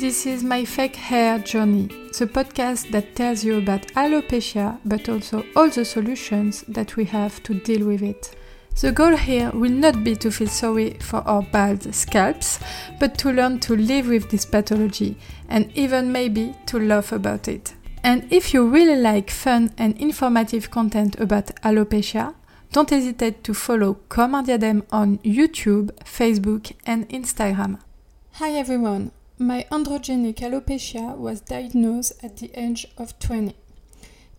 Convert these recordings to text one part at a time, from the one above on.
This is my fake hair journey, the podcast that tells you about alopecia but also all the solutions that we have to deal with it. The goal here will not be to feel sorry for our bald scalps, but to learn to live with this pathology and even maybe to laugh about it. And if you really like fun and informative content about alopecia, don't hesitate to follow Comme un diadème on YouTube, Facebook, and Instagram. Hi everyone, my androgenic alopecia was diagnosed at the age of 20.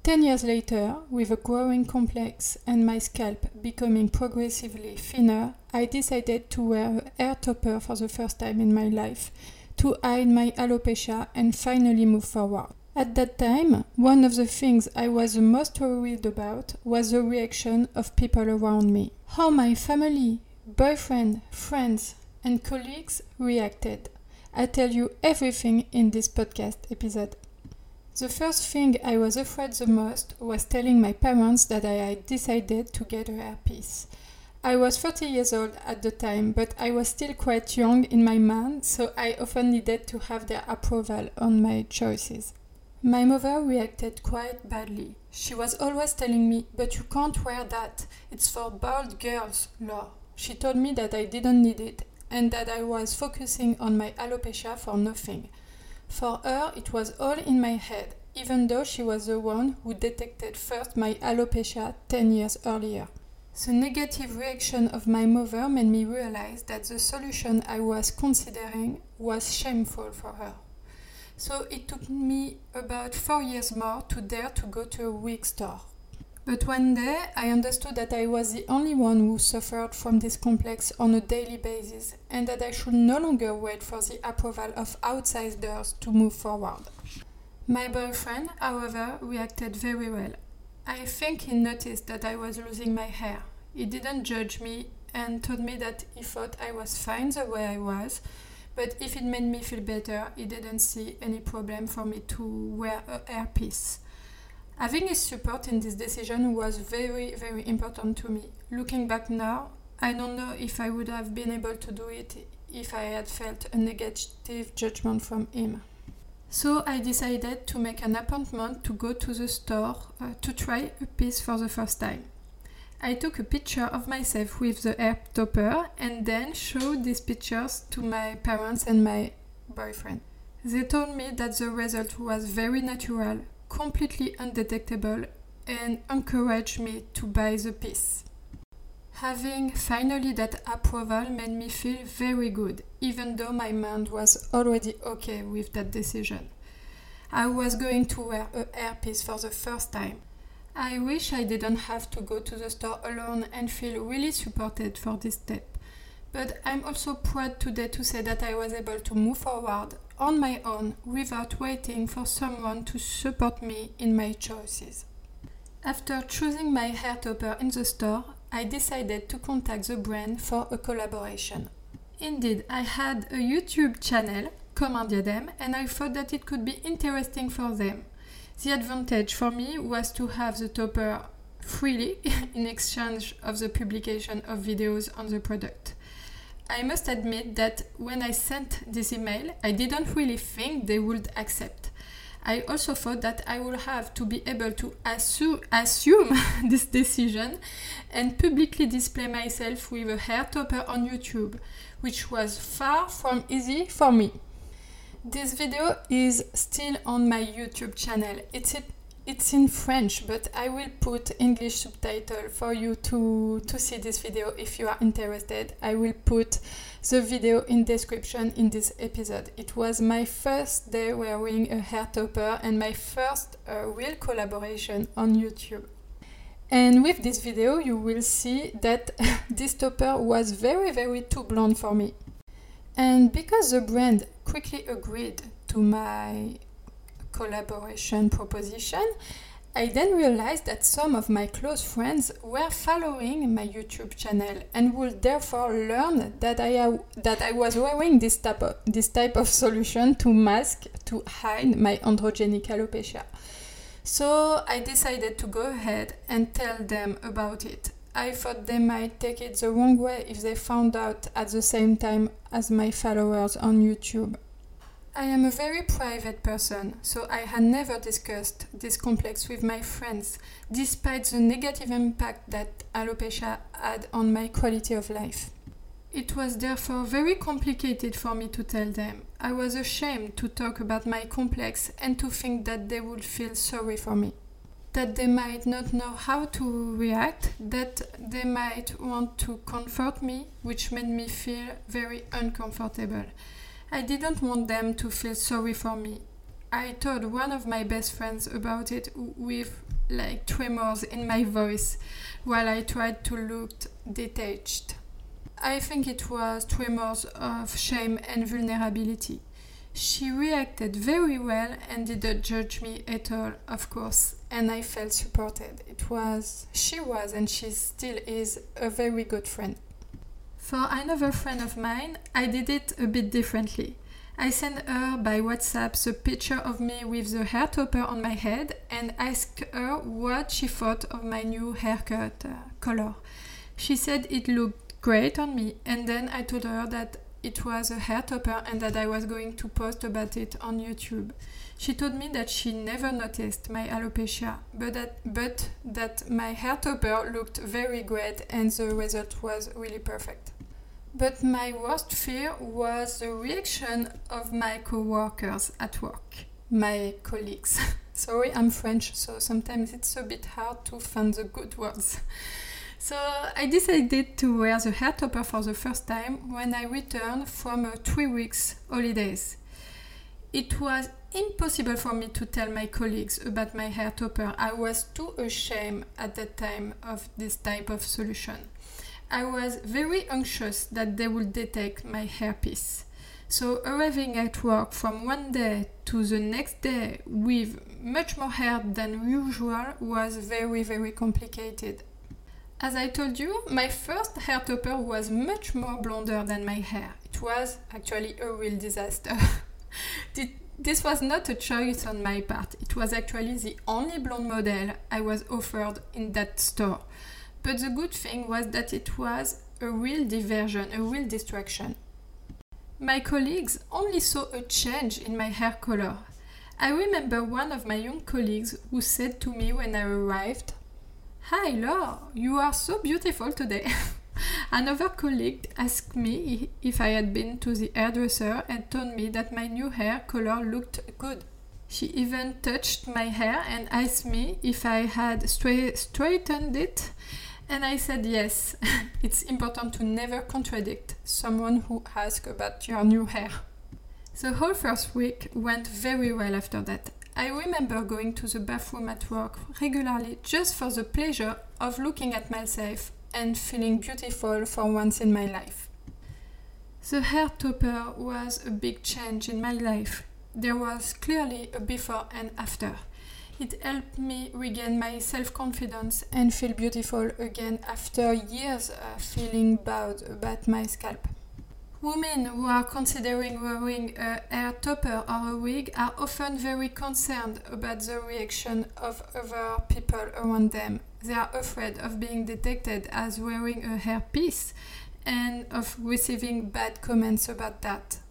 Ten years later, with a growing complex and my scalp becoming progressively thinner, I decided to wear a hair topper for the first time in my life to hide my alopecia and finally move forward. At that time, one of the things I was the most worried about was the reaction of people around me. How my family, boyfriend, friends, and colleagues reacted. I tell you everything in this podcast episode. The first thing I was afraid the most was telling my parents that I had decided to get a hairpiece. I was 30 years old at the time, but I was still quite young in my mind, so I often needed to have their approval on my choices. My mother reacted quite badly. She was always telling me, But you can't wear that. It's for bald girls, Laure. She told me that I didn't need it and that I was focusing on my alopecia for nothing. For her, it was all in my head, even though she was the one who detected first my alopecia 10 years earlier. The negative reaction of my mother made me realize that the solution I was considering was shameful for her. So it took me about four years more to dare to go to a wig store. But one day I understood that I was the only one who suffered from this complex on a daily basis and that I should no longer wait for the approval of outsiders to move forward. My boyfriend, however, reacted very well. I think he noticed that I was losing my hair. He didn't judge me and told me that he thought I was fine the way I was, but if it made me feel better, he didn't see any problem for me to wear a hairpiece. Having his support in this decision was very, very important to me. Looking back now, I don't know if I would have been able to do it if I had felt a negative judgment from him. So I decided to make an appointment to go to the store uh, to try a piece for the first time. I took a picture of myself with the hair topper and then showed these pictures to my parents and my boyfriend. They told me that the result was very natural, completely undetectable and encouraged me to buy the piece. Having finally that approval made me feel very good, even though my mind was already okay with that decision. I was going to wear a hairpiece for the first time. I wish I didn't have to go to the store alone and feel really supported for this step. But I'm also proud today to say that I was able to move forward on my own without waiting for someone to support me in my choices. After choosing my hair topper in the store, I decided to contact the brand for a collaboration. Indeed, I had a YouTube channel, Comme un diadème, and I thought that it could be interesting for them. The advantage for me was to have the topper freely in exchange of the publication of videos on the product. I must admit that when I sent this email, I didn't really think they would accept. I also thought that I would have to be able to assu- assume this decision and publicly display myself with a hair topper on YouTube, which was far from easy for me. This video is still on my YouTube channel. It's it's in French, but I will put English subtitle for you to, to see this video if you are interested. I will put the video in description in this episode. It was my first day wearing a hair topper and my first uh, real collaboration on YouTube. And with this video, you will see that this topper was very, very too blonde for me. And because the brand quickly agreed to my collaboration proposition, I then realized that some of my close friends were following my YouTube channel and would therefore learn that I, that I was wearing this type, of, this type of solution to mask, to hide my androgenic alopecia. So I decided to go ahead and tell them about it. I thought they might take it the wrong way if they found out at the same time as my followers on YouTube. I am a very private person, so I had never discussed this complex with my friends, despite the negative impact that alopecia had on my quality of life. It was therefore very complicated for me to tell them. I was ashamed to talk about my complex and to think that they would feel sorry for me. That they might not know how to react, that they might want to comfort me, which made me feel very uncomfortable. I didn't want them to feel sorry for me. I told one of my best friends about it with like tremors in my voice while I tried to look detached. I think it was tremors of shame and vulnerability. She reacted very well and didn't judge me at all, of course, and I felt supported. It was, she was, and she still is a very good friend. For another friend of mine, I did it a bit differently. I sent her by WhatsApp the picture of me with the hair topper on my head and asked her what she thought of my new haircut uh, color. She said it looked great on me, and then I told her that it was a hair topper and that I was going to post about it on YouTube. She told me that she never noticed my alopecia, but that, but that my hair topper looked very great and the result was really perfect. But my worst fear was the reaction of my co-workers at work, my colleagues. Sorry, I'm French, so sometimes it's a bit hard to find the good words. So I decided to wear the hair topper for the first time when I returned from a three weeks holidays. It was impossible for me to tell my colleagues about my hair topper. I was too ashamed at that time of this type of solution. I was very anxious that they would detect my hairpiece. So arriving at work from one day to the next day with much more hair than usual was very very complicated. As I told you, my first hair topper was much more blonder than my hair. It was actually a real disaster. this was not a choice on my part. It was actually the only blonde model I was offered in that store. But the good thing was that it was a real diversion, a real distraction. My colleagues only saw a change in my hair color. I remember one of my young colleagues who said to me when I arrived, Hi Laure, you are so beautiful today. Another colleague asked me if I had been to the hairdresser and told me that my new hair color looked good. She even touched my hair and asked me if I had stra- straightened it and I said yes. it's important to never contradict someone who asks about your new hair. The whole first week went very well after that. I remember going to the bathroom at work regularly just for the pleasure of looking at myself and feeling beautiful for once in my life. The hair topper was a big change in my life. There was clearly a before and after. It helped me regain my self confidence and feel beautiful again after years of feeling bad about my scalp. Women who are considering wearing a hair topper or a wig are often very concerned about the reaction of other people around them. They are afraid of being detected as wearing a hairpiece and of receiving bad comments about that.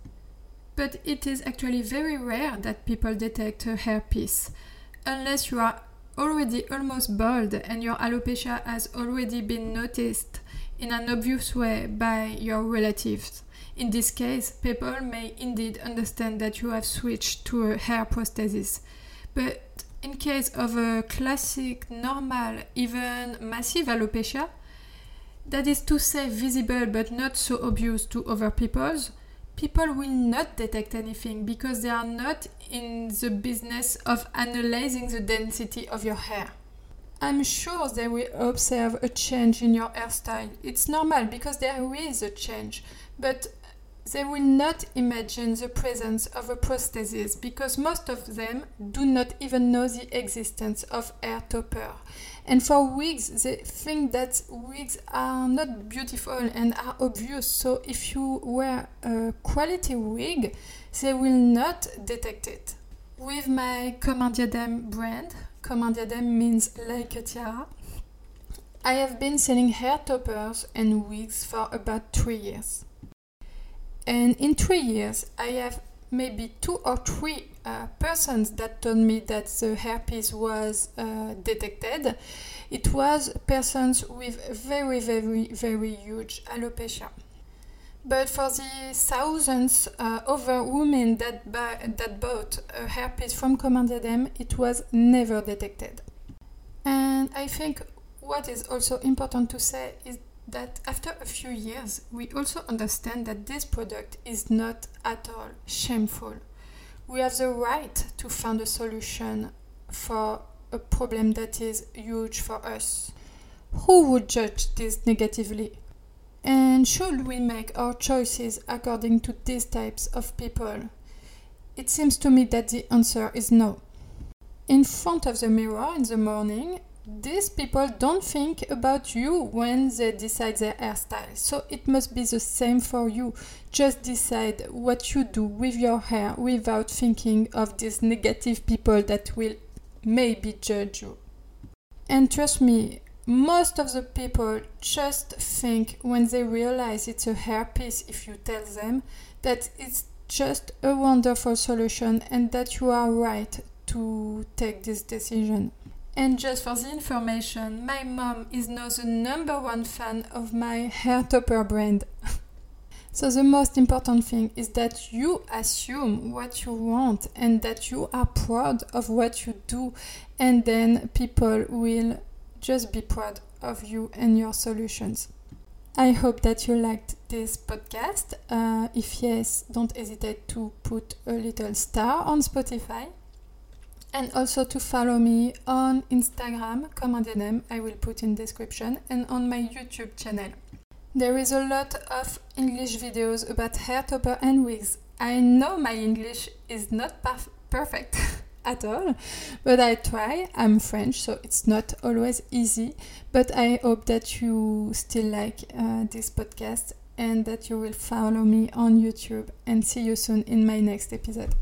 But it is actually very rare that people detect a hairpiece unless you are already almost bald and your alopecia has already been noticed in an obvious way by your relatives. In this case, people may indeed understand that you have switched to a hair prosthesis. But in case of a classic, normal, even massive alopecia, that is to say visible but not so obvious to other people, people will not detect anything because they are not in the business of analyzing the density of your hair. I'm sure they will observe a change in your hairstyle. It's normal because there is a change, but they will not imagine the presence of a prosthesis because most of them do not even know the existence of hair topper. And for wigs, they think that wigs are not beautiful and are obvious. So if you wear a quality wig, they will not detect it. With my un brand, un means like a tiara, I have been selling hair toppers and wigs for about three years. And in three years, I have maybe two or three uh, persons that told me that the hairpiece was uh, detected. It was persons with very, very, very huge alopecia. But for the thousands uh, women that, buy, that bought hairpieces from Comme un diadème, it was never detected. And I think what is also important to say is that after a few years, we also understand that this product is not at all shameful. We have the right to find a solution for a problem that is huge for us. Who would judge this negatively? And should we make our choices according to these types of people? It seems to me that the answer is no. In front of the mirror in the morning, these people don't think about you when they decide their hairstyle. So it must be the same for you. Just decide what you do with your hair without thinking of these negative people that will maybe judge you. And trust me, most of the people just think when they realize it's a hairpiece if you tell them that it's just a wonderful solution and that you are right to take this decision. And just for the information, my mom is now the number one fan of my hair topper brand. so the most important thing is that you assume what you want and that you are proud of what you do and then people will just be proud of you and your solutions. I hope that you liked this podcast. Uh, if yes, don't hesitate to put a little star on Spotify and also to follow me on Instagram, Comme un diadème, I will put in description, and on my YouTube channel. There is a lot of English videos about hair topper and wigs. I know my English is not perf perfect at all, but I try. I'm French, so it's not always easy, but I hope that you still like uh, this podcast and that you will follow me on YouTube and see you soon in my next episode.